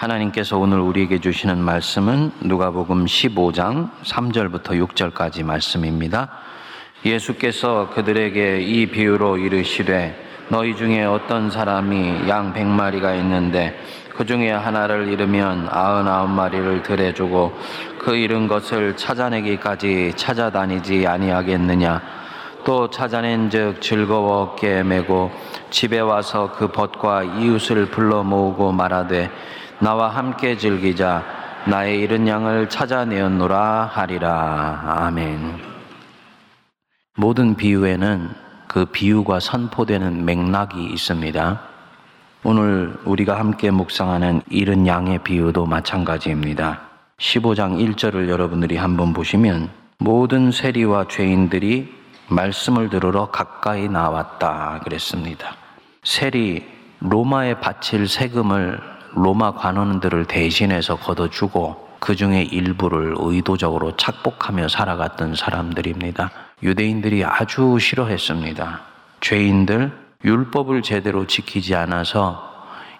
하나님께서 오늘 우리에게 주시는 말씀은 누가복음 15장 3절부터 6절까지 말씀입니다. 예수께서 그들에게 이 비유로 이르시되 너희 중에 어떤 사람이 양 백마리가 있는데 그 중에 하나를 잃으면 아흔아홉 마리를 들에 주고 그 잃은 것을 찾아내기까지 찾아다니지 아니하겠느냐 또 찾아낸즉 즐거워 메고 집에 와서 그 벗과 이웃을 불러 모으고 말하되 나와 함께 즐기자 나의 잃은 양을 찾아내었노라 하리라 아멘 모든 비유에는 그 비유가 선포되는 맥락이 있습니다. 오늘 우리가 함께 묵상하는 잃은 양의 비유도 마찬가지입니다. 15장 1절을 여러분들이 한번 보시면 모든 세리와 죄인들이 말씀을 들으러 가까이 나왔다 그랬습니다. 세리 로마에 바칠 세금을 로마 관원들을 대신해서 걷어주고 그 중에 일부를 의도적으로 착복하며 살아갔던 사람들입니다. 유대인들이 아주 싫어했습니다. 죄인들, 율법을 제대로 지키지 않아서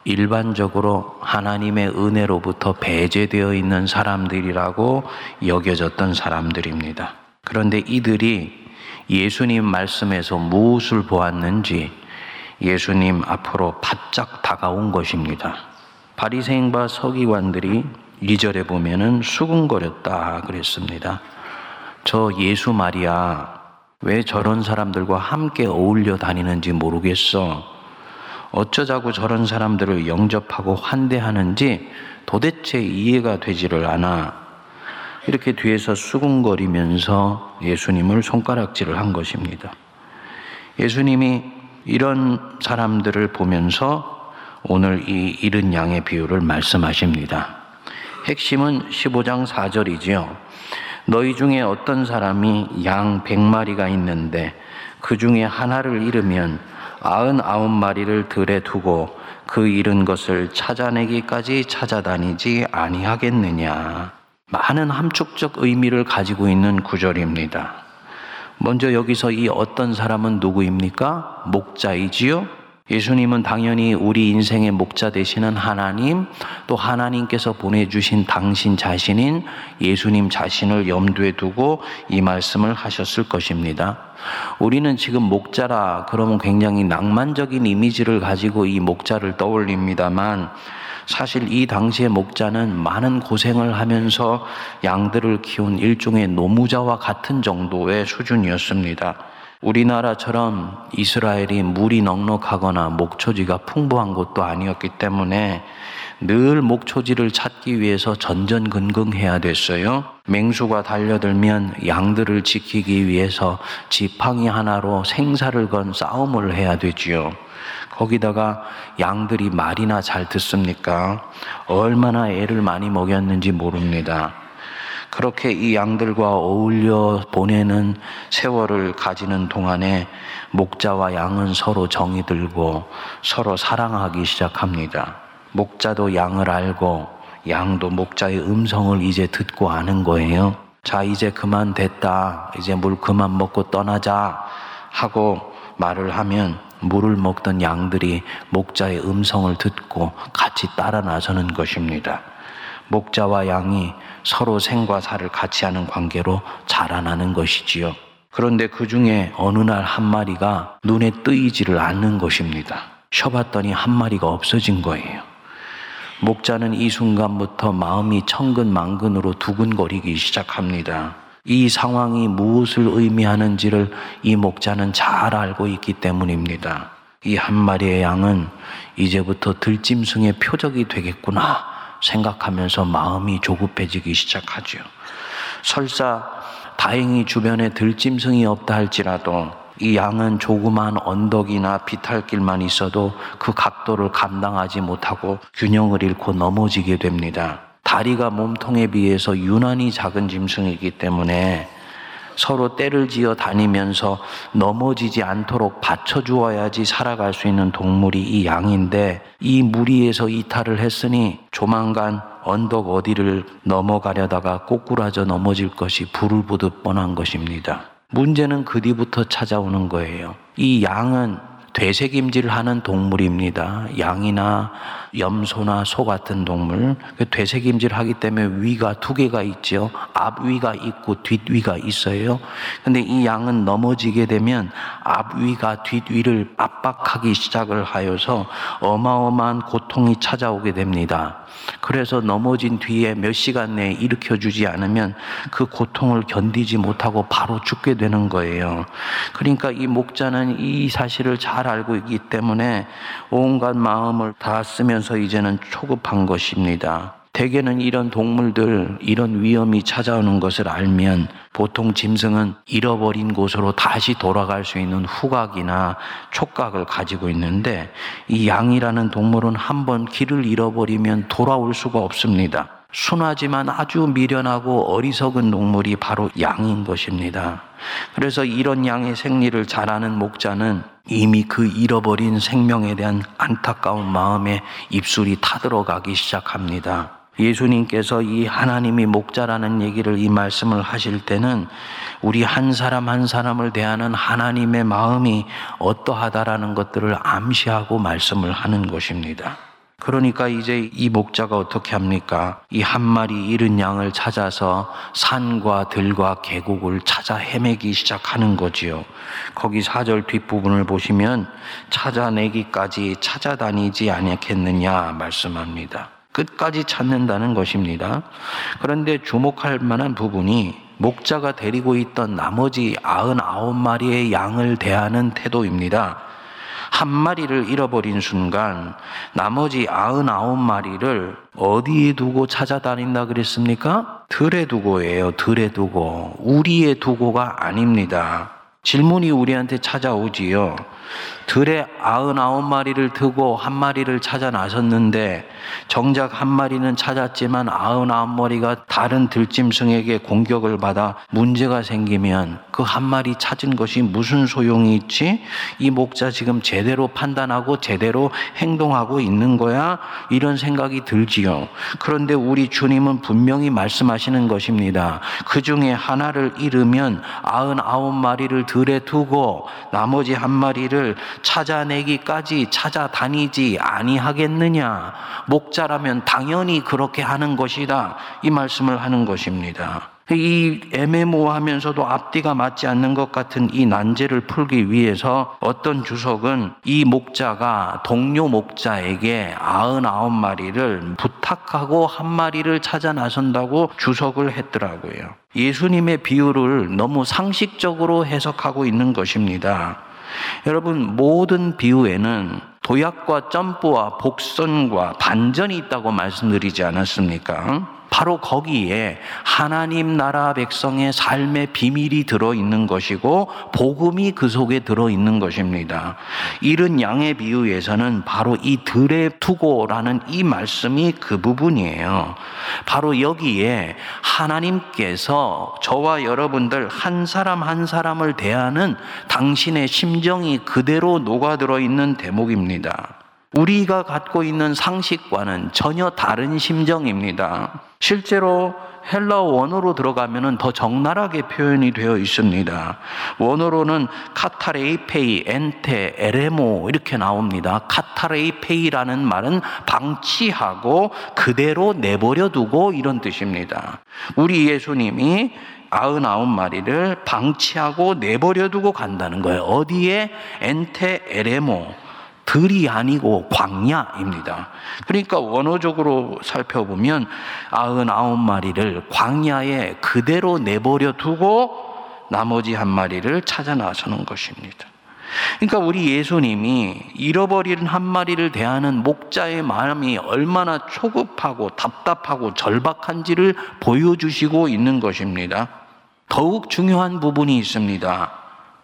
일반적으로 하나님의 은혜로부터 배제되어 있는 사람들이라고 여겨졌던 사람들입니다. 그런데 이들이 예수님 말씀에서 무엇을 보았는지 예수님 앞으로 바짝 다가온 것입니다. 바리새인과 서기관들이 2절에 보면은 수군거렸다 그랬습니다. 저 예수 말이야. 왜 저런 사람들과 함께 어울려 다니는지 모르겠어. 어쩌자고 저런 사람들을 영접하고 환대하는지 도대체 이해가 되지를 않아. 이렇게 뒤에서 수군거리면서 예수님을 손가락질을 한 것입니다. 예수님이 이런 사람들을 보면서 오늘 이 잃은 양의 비유를 말씀하십니다. 핵심은 15장 4절이지요. 너희 중에 어떤 사람이 양 100마리가 있는데 그 중에 하나를 잃으면 99마리를 들에 두고 그 잃은 것을 찾아내기까지 찾아다니지 아니하겠느냐. 많은 함축적 의미를 가지고 있는 구절입니다. 먼저 여기서 이 어떤 사람은 누구입니까? 목자이지요? 예수님은 당연히 우리 인생의 목자 되시는 하나님, 또 하나님께서 보내주신 당신 자신인 예수님 자신을 염두에 두고 이 말씀을 하셨을 것입니다. 우리는 지금 목자라 그러면 굉장히 낭만적인 이미지를 가지고 이 목자를 떠올립니다만 사실 이 당시의 목자는 많은 고생을 하면서 양들을 키운 일종의 노무자와 같은 정도의 수준이었습니다. 우리나라처럼 이스라엘이 물이 넉넉하거나 목초지가 풍부한 곳도 아니었기 때문에 늘 목초지를 찾기 위해서 전전긍긍해야 됐어요. 맹수가 달려들면 양들을 지키기 위해서 지팡이 하나로 생사를 건 싸움을 해야 되지요. 거기다가 양들이 말이나 잘 듣습니까? 얼마나 애를 많이 먹였는지 모릅니다. 그렇게 이 양들과 어울려 보내는 세월을 가지는 동안에 목자와 양은 서로 정이 들고 서로 사랑하기 시작합니다. 목자도 양을 알고 양도 목자의 음성을 이제 듣고 아는 거예요. 자, 이제 그만 됐다. 이제 물 그만 먹고 떠나자. 하고 말을 하면 물을 먹던 양들이 목자의 음성을 듣고 같이 따라 나서는 것입니다. 목자와 양이 서로 생과 사를 같이 하는 관계로 자라나는 것이지요. 그런데 그 중에 어느 날 한 마리가 눈에 뜨이지를 않는 것입니다. 쉬어봤더니 한 마리가 없어진 거예요. 목자는 이 순간부터 마음이 천근만근으로 두근거리기 시작합니다. 이 상황이 무엇을 의미하는지를 이 목자는 잘 알고 있기 때문입니다. 이 한 마리의 양은 이제부터 들짐승의 표적이 되겠구나 생각하면서 마음이 조급해지기 시작하죠. 설사 다행히 주변에 들짐승이 없다 할지라도 이 양은 조그만 언덕이나 비탈길만 있어도 그 각도를 감당하지 못하고 균형을 잃고 넘어지게 됩니다. 다리가 몸통에 비해서 유난히 작은 짐승이기 때문에 서로 때를 지어 다니면서 넘어지지 않도록 받쳐주어야지 살아갈 수 있는 동물이 이 양인데 이 무리에서 이탈을 했으니 조만간 언덕 어디를 넘어가려다가 꼬꾸라져 넘어질 것이 불을 보듯 뻔한 것입니다. 문제는 그 뒤부터 찾아오는 거예요. 이 양은 되새김질을 하는 동물입니다. 양이나 염소나 소 같은 동물. 그 되새김질 하기 때문에 위가 두 개가 있죠. 앞위가 있고 뒷위가 있어요. 근데 이 양은 넘어지게 되면 앞위가 뒷위를 압박하기 시작을 하여서 어마어마한 고통이 찾아오게 됩니다. 그래서 넘어진 뒤에 몇 시간 내에 일으켜 주지 않으면 그 고통을 견디지 못하고 바로 죽게 되는 거예요. 그러니까 이 목자는 이 사실을 잘 알고 있기 때문에 온갖 마음을 다 쓰면서 이제는 초급한 것입니다. 대개는 이런 동물들, 이런 위험이 찾아오는 것을 알면 보통 짐승은 잃어버린 곳으로 다시 돌아갈 수 있는 후각이나 촉각을 가지고 있는데 이 양이라는 동물은 한번 길을 잃어버리면 돌아올 수가 없습니다. 순하지만 아주 미련하고 어리석은 동물이 바로 양인 것입니다. 그래서 이런 양의 생리를 잘 아는 목자는 이미 그 잃어버린 생명에 대한 안타까운 마음에 입술이 타들어가기 시작합니다. 예수님께서 이 하나님이 목자라는 얘기를 이 말씀을 하실 때는 우리 한 사람 한 사람을 대하는 하나님의 마음이 어떠하다라는 것들을 암시하고 말씀을 하는 것입니다. 그러니까 이제 이 목자가 어떻게 합니까? 이 한 마리 잃은 양을 찾아서 산과 들과 계곡을 찾아 헤매기 시작하는 거지요. 거기 사절 뒷부분을 보시면 찾아내기까지 찾아다니지 않겠느냐 말씀합니다. 끝까지 찾는다는 것입니다. 그런데 주목할 만한 부분이 목자가 데리고 있던 나머지 99마리의 양을 대하는 태도입니다. 한 마리를 잃어버린 순간 나머지 99마리를 어디에 두고 찾아다닌다 그랬습니까? 들에 두고예요. 들에 두고. 우리의 두고가 아닙니다. 질문이 우리한테 찾아오지요. 들에 아흔아홉 마리를 두고 한 마리를 찾아 나섰는데 정작 한 마리는 찾았지만 아흔아홉 마리가 다른 들짐승에게 공격을 받아 문제가 생기면 그 한 마리 찾은 것이 무슨 소용이 있지? 이 목자 지금 제대로 판단하고 제대로 행동하고 있는 거야? 이런 생각이 들지요. 그런데 우리 주님은 분명히 말씀하시는 것입니다. 그 중에 하나를 잃으면 아흔아홉 마리를 들에 두고 나머지 한 마리를 찾아내기까지 찾아다니지 아니하겠느냐. 목자라면 당연히 그렇게 하는 것이다. 이 말씀을 하는 것입니다. 이 애매모호하면서도 앞뒤가 맞지 않는 것 같은 이 난제를 풀기 위해서 어떤 주석은 이 목자가 동료 목자에게 아흔아홉 마리를 부탁하고 한 마리를 찾아 나선다고 주석을 했더라고요. 예수님의 비유를 너무 상식적으로 해석하고 있는 것입니다. 여러분, 모든 비유에는 도약과 점프와 복선과 반전이 있다고 말씀드리지 않았습니까? 바로 거기에 하나님 나라 백성의 삶의 비밀이 들어 있는 것이고 복음이 그 속에 들어 있는 것입니다. 이른 양의 비유에서는 바로 이 들에 두고라는 이 말씀이 그 부분이에요. 바로 여기에 하나님께서 저와 여러분들 한 사람 한 사람을 대하는 당신의 심정이 그대로 녹아들어 있는 대목입니다. 우리가 갖고 있는 상식과는 전혀 다른 심정입니다. 실제로 헬라어 원어로 들어가면은 더 적나라하게 표현이 되어 있습니다. 원어로는 카타레이페이, 엔테, 에레모 이렇게 나옵니다. 카타레이페이라는 말은 방치하고 그대로 내버려 두고 이런 뜻입니다. 우리 예수님이 아흔아홉 마리를 방치하고 내버려 두고 간다는 거예요. 어디에? 엔테, 에레모. 들이 아니고 광야입니다. 그러니까 원어적으로 살펴보면 아흔아홉 마리를 광야에 그대로 내버려 두고 나머지 한 마리를 찾아 나서는 것입니다. 그러니까 우리 예수님이 잃어버린 한 마리를 대하는 목자의 마음이 얼마나 초급하고 답답하고 절박한지를 보여주시고 있는 것입니다. 더욱 중요한 부분이 있습니다.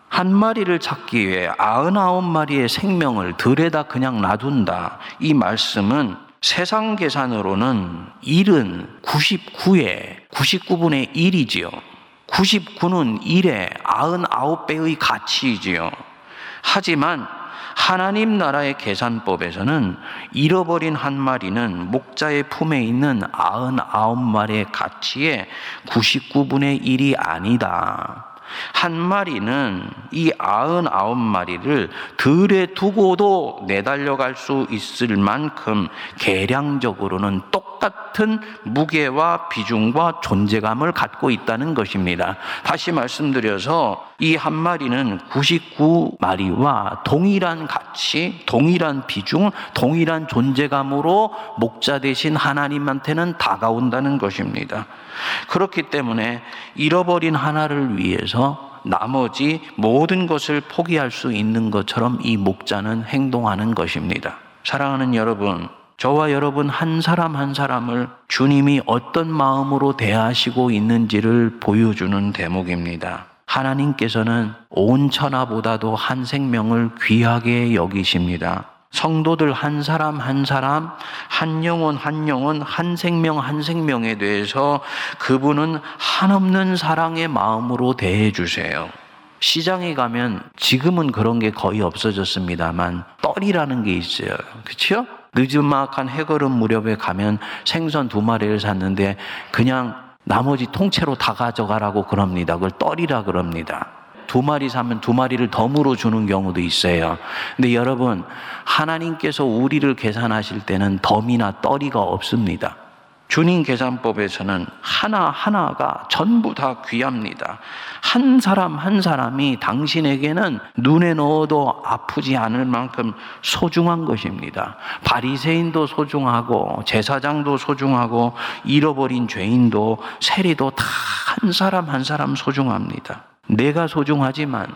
한 마리를 찾기 위해 아흔아홉 마리의 생명을 들에다 그냥 놔둔다. 이 말씀은 세상 계산으로는 1은 99에 99분의 1이지요. 99는 1에 99배의 가치이지요. 하지만 하나님 나라의 계산법에서는 잃어버린 한 마리는 목자의 품에 있는 99마리의 가치의 99분의 1이 아니다. 한 마리는 이 아흔 아홉 마리를 들에 두고도 내달려 갈 수 있을 만큼 계량적으로는 똑 같은 무게와 비중과 존재감을 갖고 있다는 것입니다. 다시 말씀드려서 이 한 마리는 99마리와 동일한 가치, 동일한 비중, 동일한 존재감으로 목자 대신 하나님한테는 다가온다는 것입니다. 그렇기 때문에 잃어버린 하나를 위해서 나머지 모든 것을 포기할 수 있는 것처럼 이 목자는 행동하는 것입니다. 사랑하는 여러분, 저와 여러분 한 사람 한 사람을 주님이 어떤 마음으로 대하시고 있는지를 보여주는 대목입니다. 하나님께서는 온 천하보다도 한 생명을 귀하게 여기십니다. 성도들 한 사람 한 사람, 한 영혼 한 영혼, 한 생명 한 생명에 대해서 그분은 한없는 사랑의 마음으로 대해 주세요. 시장에 가면 지금은 그런 게 거의 없어졌습니다만 떨이라는 게 있어요. 그렇죠? 늦은막한 해걸음 무렵에 가면 생선 두 마리를 샀는데 그냥 나머지 통째로 다 가져가라고 그럽니다. 그걸 떨이라 그럽니다. 두 마리 사면 두 마리를 덤으로 주는 경우도 있어요. 근데 여러분, 하나님께서 우리를 계산하실 때는 덤이나 떨이가 없습니다. 주님 계산법에서는 하나하나가 전부 다 귀합니다. 한 사람 한 사람이 당신에게는 눈에 넣어도 아프지 않을 만큼 소중한 것입니다. 바리새인도 소중하고 제사장도 소중하고 잃어버린 죄인도 세리도 다 한 사람 한 사람 소중합니다. 내가 소중하지만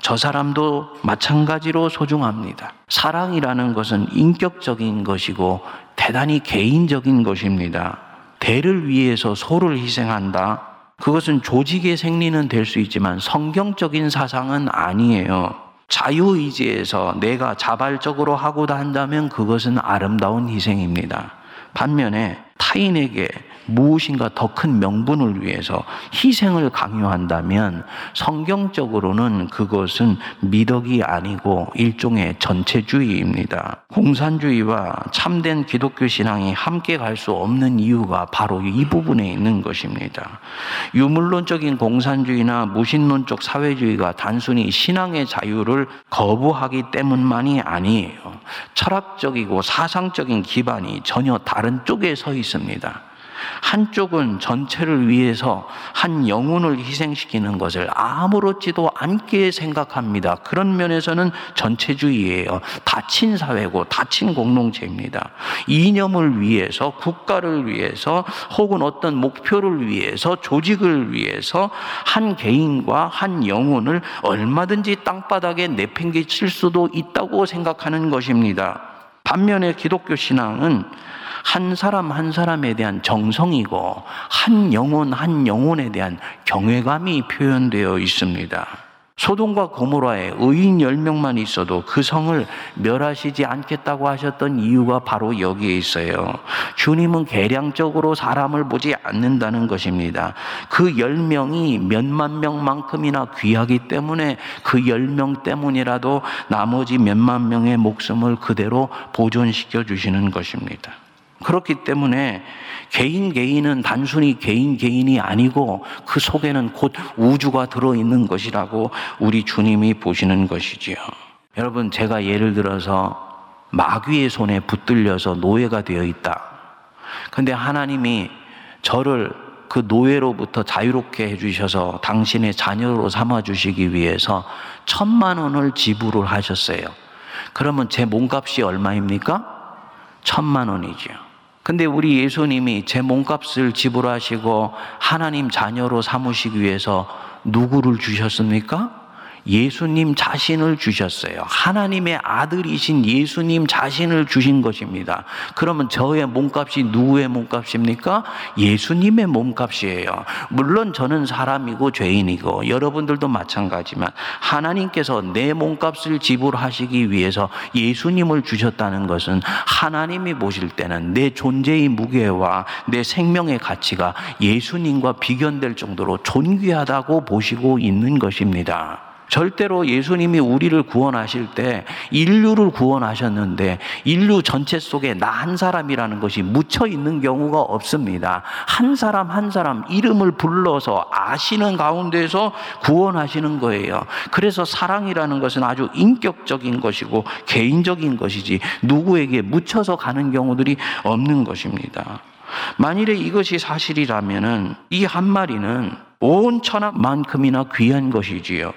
저 사람도 마찬가지로 소중합니다. 사랑이라는 것은 인격적인 것이고 대단히 개인적인 것입니다. 대를 위해서 소를 희생한다. 그것은 조직의 생리는 될 수 있지만 성경적인 사상은 아니에요. 자유의지에서 내가 자발적으로 하고자 한다면 그것은 아름다운 희생입니다. 반면에 타인에게 무엇인가 더 큰 명분을 위해서 희생을 강요한다면 성경적으로는 그것은 미덕이 아니고 일종의 전체주의입니다. 공산주의와 참된 기독교 신앙이 함께 갈 수 없는 이유가 바로 이 부분에 있는 것입니다. 유물론적인 공산주의나 무신론적 사회주의가 단순히 신앙의 자유를 거부하기 때문만이 아니에요. 철학적이고 사상적인 기반이 전혀 다른 쪽에 서 있습니다. 한쪽은 전체를 위해서 한 영혼을 희생시키는 것을 아무렇지도 않게 생각합니다. 그런 면에서는 전체주의예요. 다친 사회고 다친 공동체입니다. 이념을 위해서, 국가를 위해서, 혹은 어떤 목표를 위해서, 조직을 위해서 한 개인과 한 영혼을 얼마든지 땅바닥에 내팽개칠 수도 있다고 생각하는 것입니다. 반면에 기독교 신앙은 한 사람 한 사람에 대한 정성이고 한 영혼 한 영혼에 대한 경외감이 표현되어 있습니다. 소돔과 고모라에 의인 10명만 있어도 그 성을 멸하시지 않겠다고 하셨던 이유가 바로 여기에 있어요. 주님은 계량적으로 사람을 보지 않는다는 것입니다. 그 10명이 몇만 명만큼이나 귀하기 때문에 그 10명 때문이라도 나머지 몇만 명의 목숨을 그대로 보존시켜 주시는 것입니다. 그렇기 때문에 개인 개인은 단순히 개인 개인이 아니고 그 속에는 곧 우주가 들어있는 것이라고 우리 주님이 보시는 것이지요. 여러분, 제가 예를 들어서 마귀의 손에 붙들려서 노예가 되어 있다. 근데 하나님이 저를 그 노예로부터 자유롭게 해주셔서 당신의 자녀로 삼아주시기 위해서 천만 원을 지불을 하셨어요. 그러면 제 몸값이 얼마입니까? 천만 원이죠. 근데 우리 예수님이 제 몸값을 지불하시고 하나님 자녀로 삼으시기 위해서 누구를 주셨습니까? 예수님 자신을 주셨어요. 하나님의 아들이신 예수님 자신을 주신 것입니다. 그러면 저의 몸값이 누구의 몸값입니까? 예수님의 몸값이에요. 물론 저는 사람이고 죄인이고 여러분들도 마찬가지만 하나님께서 내 몸값을 지불하시기 위해서 예수님을 주셨다는 것은 하나님이 보실 때는 내 존재의 무게와 내 생명의 가치가 예수님과 비견될 정도로 존귀하다고 보시고 있는 것입니다. 절대로 예수님이 우리를 구원하실 때 인류를 구원하셨는데 인류 전체 속에 나 한 사람이라는 것이 묻혀 있는 경우가 없습니다. 한 사람 한 사람 이름을 불러서 아시는 가운데서 구원하시는 거예요. 그래서 사랑이라는 것은 아주 인격적인 것이고 개인적인 것이지 누구에게 묻혀서 가는 경우들이 없는 것입니다. 만일에 이것이 사실이라면은 이 한 마리는 온 천하만큼이나 귀한 것이지요.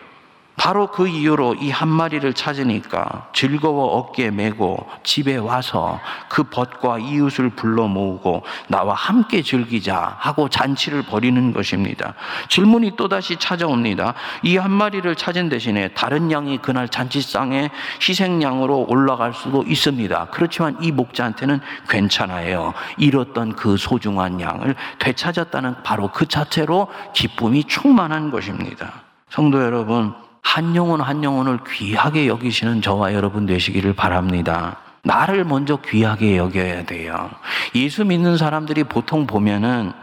바로 그 이유로 이 한 마리를 찾으니까 즐거워 어깨에 메고 집에 와서 그 벗과 이웃을 불러 모으고 나와 함께 즐기자 하고 잔치를 벌이는 것입니다. 질문이 또다시 찾아옵니다. 이 한 마리를 찾은 대신에 다른 양이 그날 잔치상에 희생양으로 올라갈 수도 있습니다. 그렇지만 이 목자한테는 괜찮아요. 잃었던 그 소중한 양을 되찾았다는 바로 그 자체로 기쁨이 충만한 것입니다. 성도 여러분, 한 영혼 한 영혼을 귀하게 여기시는 저와 여러분 되시기를 바랍니다. 나를 먼저 귀하게 여겨야 돼요. 예수 믿는 사람들이 보통 보면은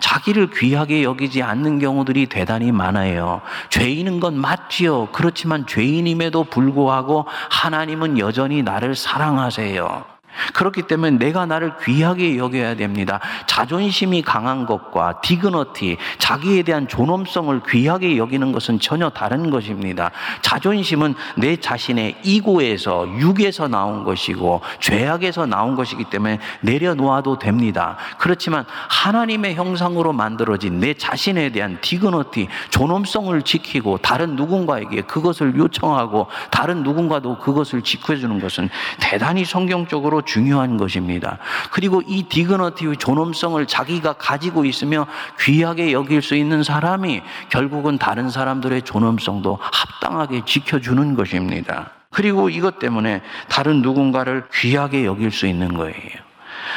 자기를 귀하게 여기지 않는 경우들이 대단히 많아요. 죄인인 건 맞지요. 그렇지만 죄인임에도 불구하고 하나님은 여전히 나를 사랑하세요. 그렇기 때문에 내가 나를 귀하게 여겨야 됩니다. 자존심이 강한 것과 디그너티, 자기에 대한 존엄성을 귀하게 여기는 것은 전혀 다른 것입니다. 자존심은 내 자신의 이고에서, 육에서 나온 것이고, 죄악에서 나온 것이기 때문에 내려놓아도 됩니다. 그렇지만 하나님의 형상으로 만들어진 내 자신에 대한 디그너티, 존엄성을 지키고, 다른 누군가에게 그것을 요청하고, 다른 누군가도 그것을 지켜주는 것은 대단히 성경적으로 중요한 것입니다. 그리고 이 디그너티의 존엄성을 자기가 가지고 있으며 귀하게 여길 수 있는 사람이 결국은 다른 사람들의 존엄성도 합당하게 지켜주는 것입니다. 그리고 이것 때문에 다른 누군가를 귀하게 여길 수 있는 거예요.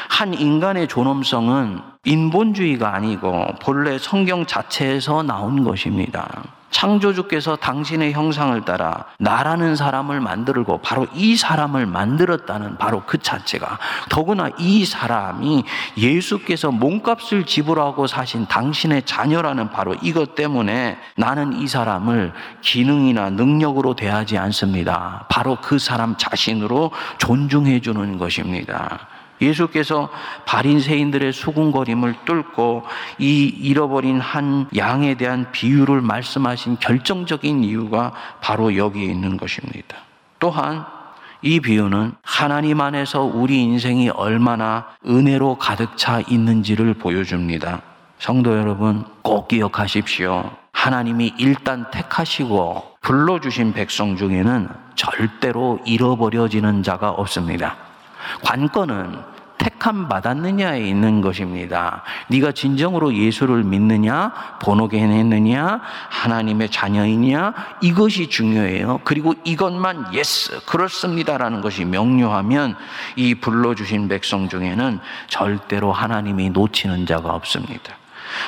한 인간의 존엄성은 인본주의가 아니고 본래 성경 자체에서 나온 것입니다. 창조주께서 당신의 형상을 따라 나라는 사람을 만들고 바로 이 사람을 만들었다는 바로 그 자체가 더구나 이 사람이 예수께서 몸값을 지불하고 사신 당신의 자녀라는 바로 이것 때문에 나는 이 사람을 기능이나 능력으로 대하지 않습니다. 바로 그 사람 자신으로 존중해 주는 것입니다. 예수께서 바린새인들의 수군거림을 뚫고 이 잃어버린 한 양에 대한 비유를 말씀하신 결정적인 이유가 바로 여기에 있는 것입니다. 또한 이 비유는 하나님 안에서 우리 인생이 얼마나 은혜로 가득 차 있는지를 보여줍니다. 성도 여러분, 꼭 기억하십시오. 하나님이 일단 택하시고 불러주신 백성 중에는 절대로 잃어버려지는 자가 없습니다. 관건은 택함 받았느냐에 있는 것입니다. 네가 진정으로 예수를 믿느냐, 본호겐 했느냐, 하나님의 자녀이냐 이것이 중요해요. 그리고 이것만 yes 그렇습니다라는 것이 명료하면 이 불러 주신 백성 중에는 절대로 하나님이 놓치는 자가 없습니다.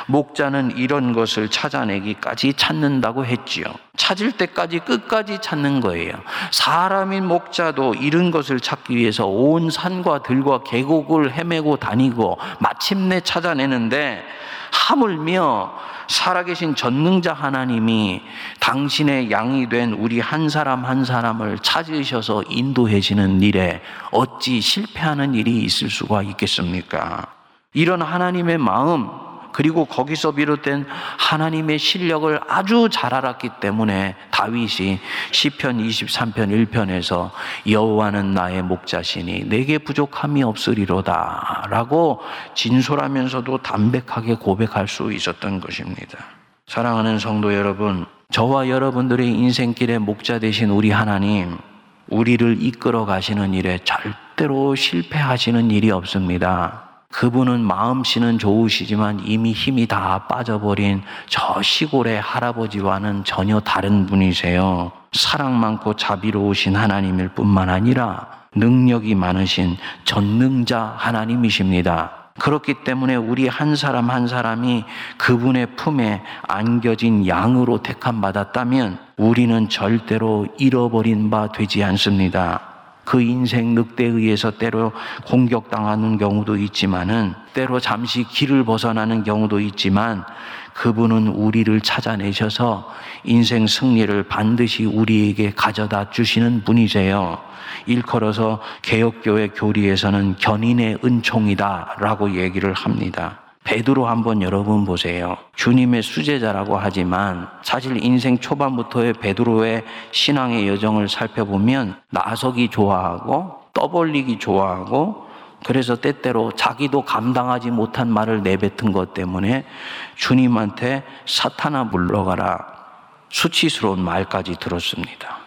목자는 잃은 것을 찾아내기까지 찾는다고 했지요. 찾을 때까지 끝까지 찾는 거예요. 사람인 목자도 잃은 것을 찾기 위해서 온 산과 들과 계곡을 헤매고 다니고 마침내 찾아내는데 하물며 살아계신 전능자 하나님이 당신의 양이 된 우리 한 사람 한 사람을 찾으셔서 인도해지는 일에 어찌 실패하는 일이 있을 수가 있겠습니까? 이런 하나님의 마음, 그리고 거기서 비롯된 하나님의 실력을 아주 잘 알았기 때문에 다윗이 시편 23편 1편에서 여호와는 나의 목자시니 내게 부족함이 없으리로다라고 진솔하면서도 담백하게 고백할 수 있었던 것입니다. 사랑하는 성도 여러분, 저와 여러분들의 인생길의 목자 되신 우리 하나님, 우리를 이끌어 가시는 일에 절대로 실패하시는 일이 없습니다. 그분은 마음씨는 좋으시지만 이미 힘이 다 빠져버린 저 시골의 할아버지와는 전혀 다른 분이세요. 사랑 많고 자비로우신 하나님일 뿐만 아니라 능력이 많으신 전능자 하나님이십니다. 그렇기 때문에 우리 한 사람 한 사람이 그분의 품에 안겨진 양으로 택함 받았다면 우리는 절대로 잃어버린 바 되지 않습니다. 그 인생 늑대에 의해서 때로 공격당하는 경우도 있지만은 때로 잠시 길을 벗어나는 경우도 있지만 그분은 우리를 찾아내셔서 인생 승리를 반드시 우리에게 가져다 주시는 분이세요. 일컬어서 개혁교회 교리에서는 견인의 은총이다라고 얘기를 합니다. 베드로 한번 여러분 보세요. 주님의 수제자라고 하지만 사실 인생 초반부터의 베드로의 신앙의 여정을 살펴보면 나서기 좋아하고 떠벌리기 좋아하고 그래서 때때로 자기도 감당하지 못한 말을 내뱉은 것 때문에 주님한테 사탄아 물러가라 수치스러운 말까지 들었습니다.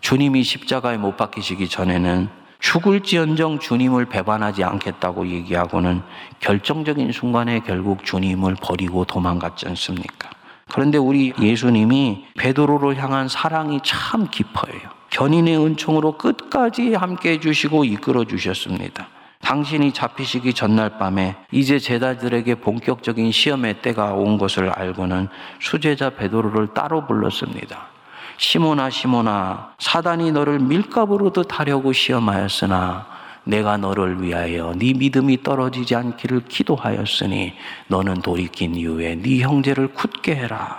주님이 십자가에 못 박히시기 전에는 죽을지언정 주님을 배반하지 않겠다고 얘기하고는 결정적인 순간에 결국 주님을 버리고 도망갔지 않습니까? 그런데 우리 예수님이 베드로를 향한 사랑이 참 깊어요. 견인의 은총으로 끝까지 함께 해주시고 이끌어 주셨습니다. 당신이 잡히시기 전날 밤에 이제 제자들에게 본격적인 시험의 때가 온 것을 알고는 수제자 베드로를 따로 불렀습니다. 시모나 시모나 사단이 너를 밀가부르듯 하려고 시험하였으나 내가 너를 위하여 네 믿음이 떨어지지 않기를 기도하였으니 너는 돌이킨 이후에 네 형제를 굳게 해라.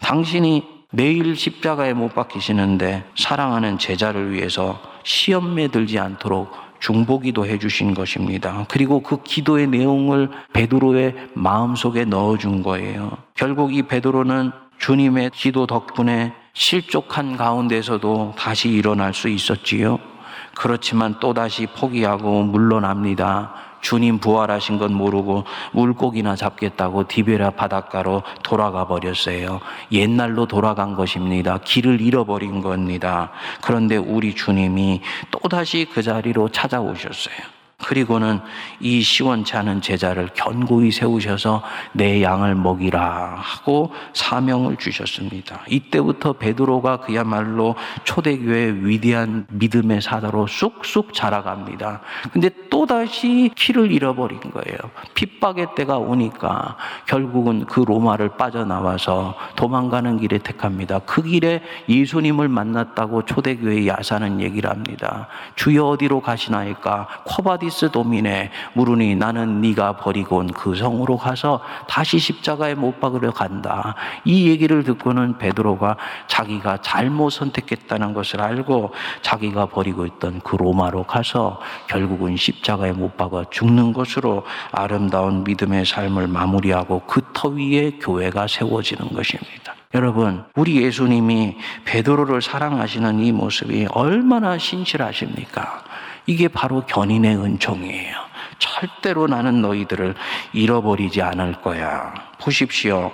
당신이 내일 십자가에 못 박히시는데 사랑하는 제자를 위해서 시험에 들지 않도록 중보기도 해주신 것입니다. 그리고 그 기도의 내용을 베드로의 마음속에 넣어준 거예요. 결국 이 베드로는 주님의 기도 덕분에 실족한 가운데서도 다시 일어날 수 있었지요. 그렇지만 또다시 포기하고 물러납니다. 주님 부활하신 건 모르고 물고기나 잡겠다고 디베라 바닷가로 돌아가 버렸어요. 옛날로 돌아간 것입니다. 길을 잃어버린 겁니다. 그런데 우리 주님이 또다시 그 자리로 찾아오셨어요. 그리고는 이 시원치 않은 제자를 견고히 세우셔서 내 양을 먹이라 하고 사명을 주셨습니다. 이때부터 베드로가 그야말로 초대교회의 위대한 믿음의 사도로 쑥쑥 자라갑니다. 근데 또다시 길을 잃어버린 거예요. 핍박의 때가 오니까 결국은 그 로마를 빠져나와서 도망가는 길을 택합니다. 그 길에 예수님을 만났다고 초대교회 야사는 얘기를 합니다. 주여 어디로 가시나이까? Quo vadis, Domine 물으니 나는 네가 버리고 온 그 성으로 가서 다시 십자가에 못 박으려 간다. 이 얘기를 듣고는 베드로가 자기가 잘못 선택했다는 것을 알고 자기가 버리고 있던 그 로마로 가서 결국은 십자가에 못 박아 죽는 것으로 아름다운 믿음의 삶을 마무리하고 그 터 위에 교회가 세워지는 것입니다. 여러분, 우리 예수님이 베드로를 사랑하시는 이 모습이 얼마나 신실하십니까? 이게 바로 견인의 은총이에요. 절대로 나는 너희들을 잃어버리지 않을 거야. 보십시오.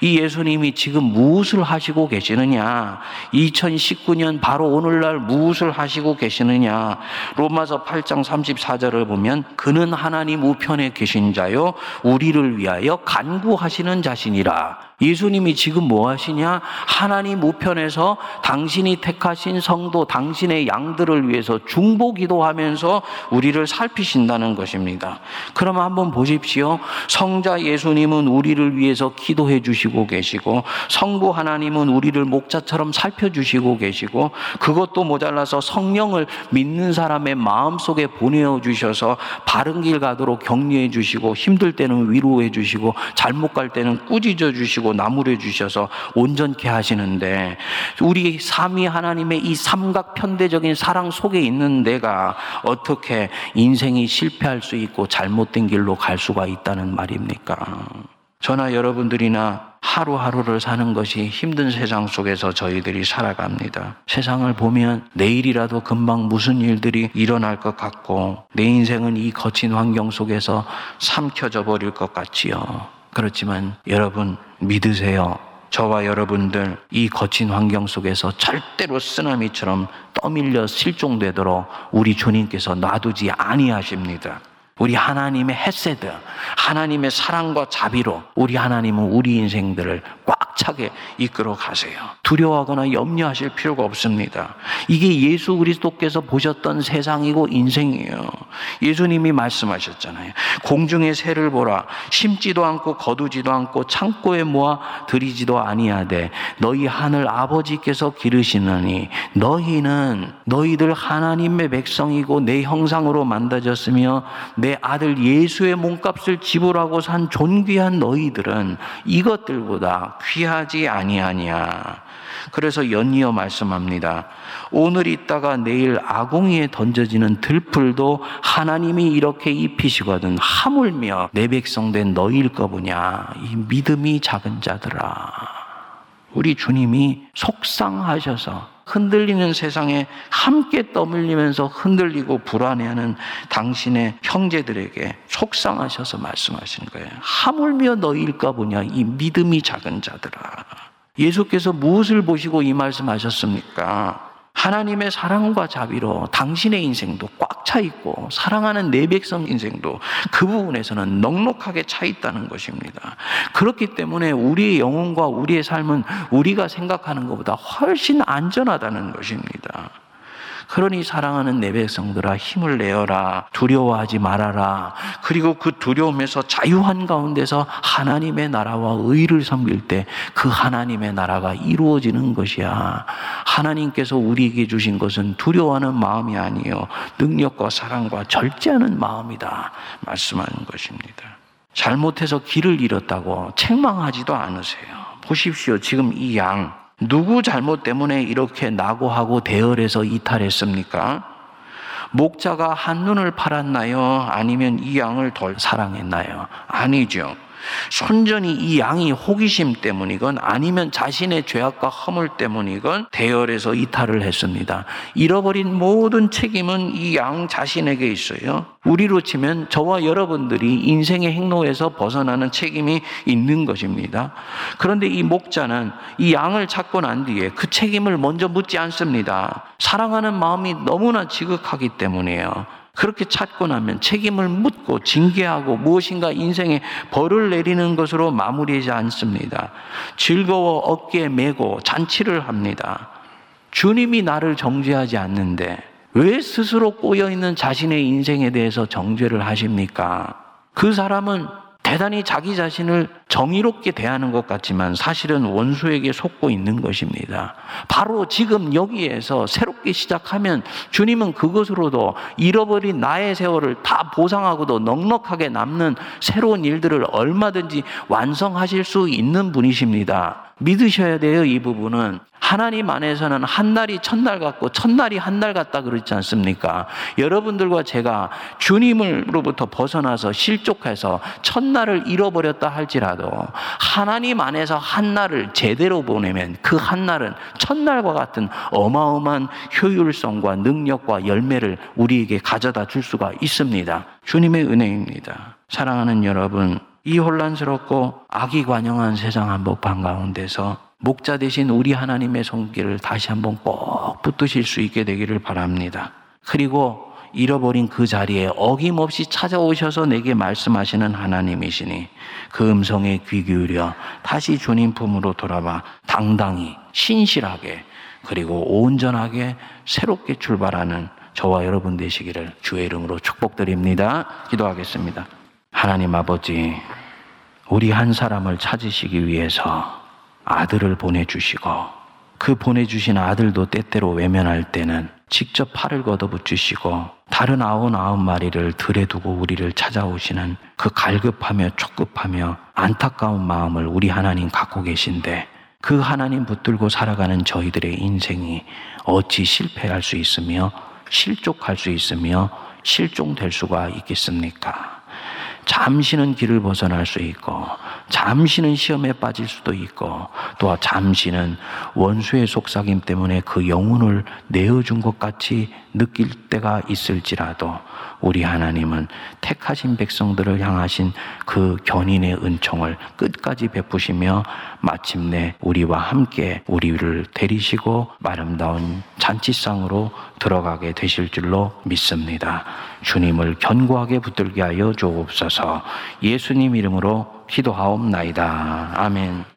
이 예수님이 지금 무엇을 하시고 계시느냐? 2019년 바로 오늘날 무엇을 하시고 계시느냐? 로마서 8장 34절을 보면 그는 하나님 우편에 계신 자요 우리를 위하여 간구하시는 자신이라. 예수님이 지금 뭐 하시냐? 하나님 우편에서 당신이 택하신 성도, 당신의 양들을 위해서 중보 기도하면서 우리를 살피신다는 것입니다. 그럼 한번 보십시오. 성자 예수님은 우리를 위해서 기도해 주시고 계시고, 성부 하나님은 우리를 목자처럼 살펴주시고 계시고, 그것도 모자라서 성령을 믿는 사람의 마음 속에 보내어 주셔서 바른 길 가도록 격려해 주시고, 힘들 때는 위로해 주시고, 잘못 갈 때는 꾸짖어 주시고, 나무래 주셔서 온전케 하시는데 우리 삼위 하나님의 이 삼각 편대적인 사랑 속에 있는 내가 어떻게 인생이 실패할 수 있고 잘못된 길로 갈 수가 있다는 말입니까? 저나 여러분들이나 하루하루를 사는 것이 힘든 세상 속에서 저희들이 살아갑니다. 세상을 보면 내일이라도 금방 무슨 일들이 일어날 것 같고 내 인생은 이 거친 환경 속에서 삼켜져 버릴 것 같지요. 그렇지만 여러분 믿으세요. 저와 여러분들 이 거친 환경 속에서 절대로 쓰나미처럼 떠밀려 실종되도록 우리 주님께서 놔두지 아니하십니다. 우리 하나님의 헤세드, 하나님의 사랑과 자비로 우리 하나님은 우리 인생들을 꽉 차게 이끌어 가세요. 두려워하거나 염려하실 필요가 없습니다. 이게 예수 그리스도께서 보셨던 세상이고 인생이에요. 예수님이 말씀하셨잖아요. 공중의 새를 보라. 심지도 않고 거두지도 않고 창고에 모아 들이지도 아니하되 너희 하늘 아버지께서 기르시느니 너희는 너희들 하나님의 백성이고 내 형상으로 만들어졌으며 내 아들 예수의 몸값을 지불하고 산 존귀한 너희들은 이것들보다 귀 하지 아니하냐. 그래서 연이어 말씀합니다. 오늘 있다가 내일 아궁이에 던져지는 들풀도 하나님이 이렇게 입히시거든 하물며 내 백성 된 너희일 거보냐. 이 믿음이 작은 자들아. 우리 주님이 속상하셔서 흔들리는 세상에 함께 떠밀리면서 흔들리고 불안해하는 당신의 형제들에게 속상하셔서 말씀하시는 거예요. 하물며 너희일까 보냐 이 믿음이 작은 자들아. 예수께서 무엇을 보시고 이 말씀하셨습니까? 하나님의 사랑과 자비로 당신의 인생도 꽉 차 있고 사랑하는 내 백성 인생도 그 부분에서는 넉넉하게 차 있다는 것입니다. 그렇기 때문에 우리의 영혼과 우리의 삶은 우리가 생각하는 것보다 훨씬 안전하다는 것입니다. 그러니 사랑하는 내 백성들아 힘을 내어라. 두려워하지 말아라. 그리고 그 두려움에서 자유한 가운데서 하나님의 나라와 의를 섬길 때 그 하나님의 나라가 이루어지는 것이야. 하나님께서 우리에게 주신 것은 두려워하는 마음이 아니요. 능력과 사랑과 절제하는 마음이다. 말씀하는 것입니다. 잘못해서 길을 잃었다고 책망하지도 않으세요. 보십시오. 지금 이양 누구 잘못 때문에 이렇게 낙오하고 대열해서 이탈했습니까? 목자가 한눈을 팔았나요? 아니면 이 양을 덜 사랑했나요? 아니죠. 순전히 이 양이 호기심 때문이건 아니면 자신의 죄악과 허물 때문이건 대열에서 이탈을 했습니다. 잃어버린 모든 책임은 이 양 자신에게 있어요. 우리로 치면 저와 여러분들이 인생의 행로에서 벗어나는 책임이 있는 것입니다. 그런데 이 목자는 이 양을 찾고 난 뒤에 그 책임을 먼저 묻지 않습니다. 사랑하는 마음이 너무나 지극하기 때문이에요. 그렇게 찾고 나면 책임을 묻고 징계하고 무엇인가 인생에 벌을 내리는 것으로 마무리하지 않습니다. 즐거워 어깨에 메고 잔치를 합니다. 주님이 나를 정죄하지 않는데 왜 스스로 꼬여 있는 자신의 인생에 대해서 정죄를 하십니까? 그 사람은 대단히 자기 자신을 정의롭게 대하는 것 같지만 사실은 원수에게 속고 있는 것입니다. 바로 지금 여기에서 새롭게 시작하면 주님은 그것으로도 잃어버린 나의 세월을 다 보상하고도 넉넉하게 남는 새로운 일들을 얼마든지 완성하실 수 있는 분이십니다. 믿으셔야 돼요, 이 부분은. 하나님 안에서는 한 날이 첫날 같고 첫날이 한 날 같다 그러지 않습니까? 여러분들과 제가 주님으로부터 벗어나서 실족해서 첫날을 잃어버렸다 할지라도 하나님 안에서 한 날을 제대로 보내면 그 한 날은 첫날과 같은 어마어마한 효율성과 능력과 열매를 우리에게 가져다 줄 수가 있습니다. 주님의 은혜입니다. 사랑하는 여러분, 이 혼란스럽고 악이 관영한 세상 한복판 가운데서 목자 대신 우리 하나님의 손길을 다시 한번 꼭 붙드실 수 있게 되기를 바랍니다. 그리고 잃어버린 그 자리에 어김없이 찾아오셔서 내게 말씀하시는 하나님이시니 그 음성에 귀 기울여 다시 주님 품으로 돌아와 당당히 신실하게 그리고 온전하게 새롭게 출발하는 저와 여러분 되시기를 주의 이름으로 축복드립니다. 기도하겠습니다. 하나님 아버지, 우리 한 사람을 찾으시기 위해서 아들을 보내주시고 그 보내주신 아들도 때때로 외면할 때는 직접 팔을 걷어붙이시고 다른 아흔 아홉 마리를 들에 두고 우리를 찾아오시는 그 갈급하며 촉급하며 안타까운 마음을 우리 하나님 갖고 계신데 그 하나님 붙들고 살아가는 저희들의 인생이 어찌 실패할 수 있으며 실족할 수 있으며 실종될 수가 있겠습니까? 잠시는 길을 벗어날 수 있고, 잠시는 시험에 빠질 수도 있고, 또 잠시는 원수의 속삭임 때문에 그 영혼을 내어준 것 같이 느낄 때가 있을지라도, 우리 하나님은 택하신 백성들을 향하신 그 견인의 은총을 끝까지 베푸시며 마침내 우리와 함께 우리를 데리시고 아름다운 잔치상으로 들어가게 되실 줄로 믿습니다. 주님을 견고하게 붙들게 하여 주옵소서 예수님 이름으로 기도하옵나이다. 아멘.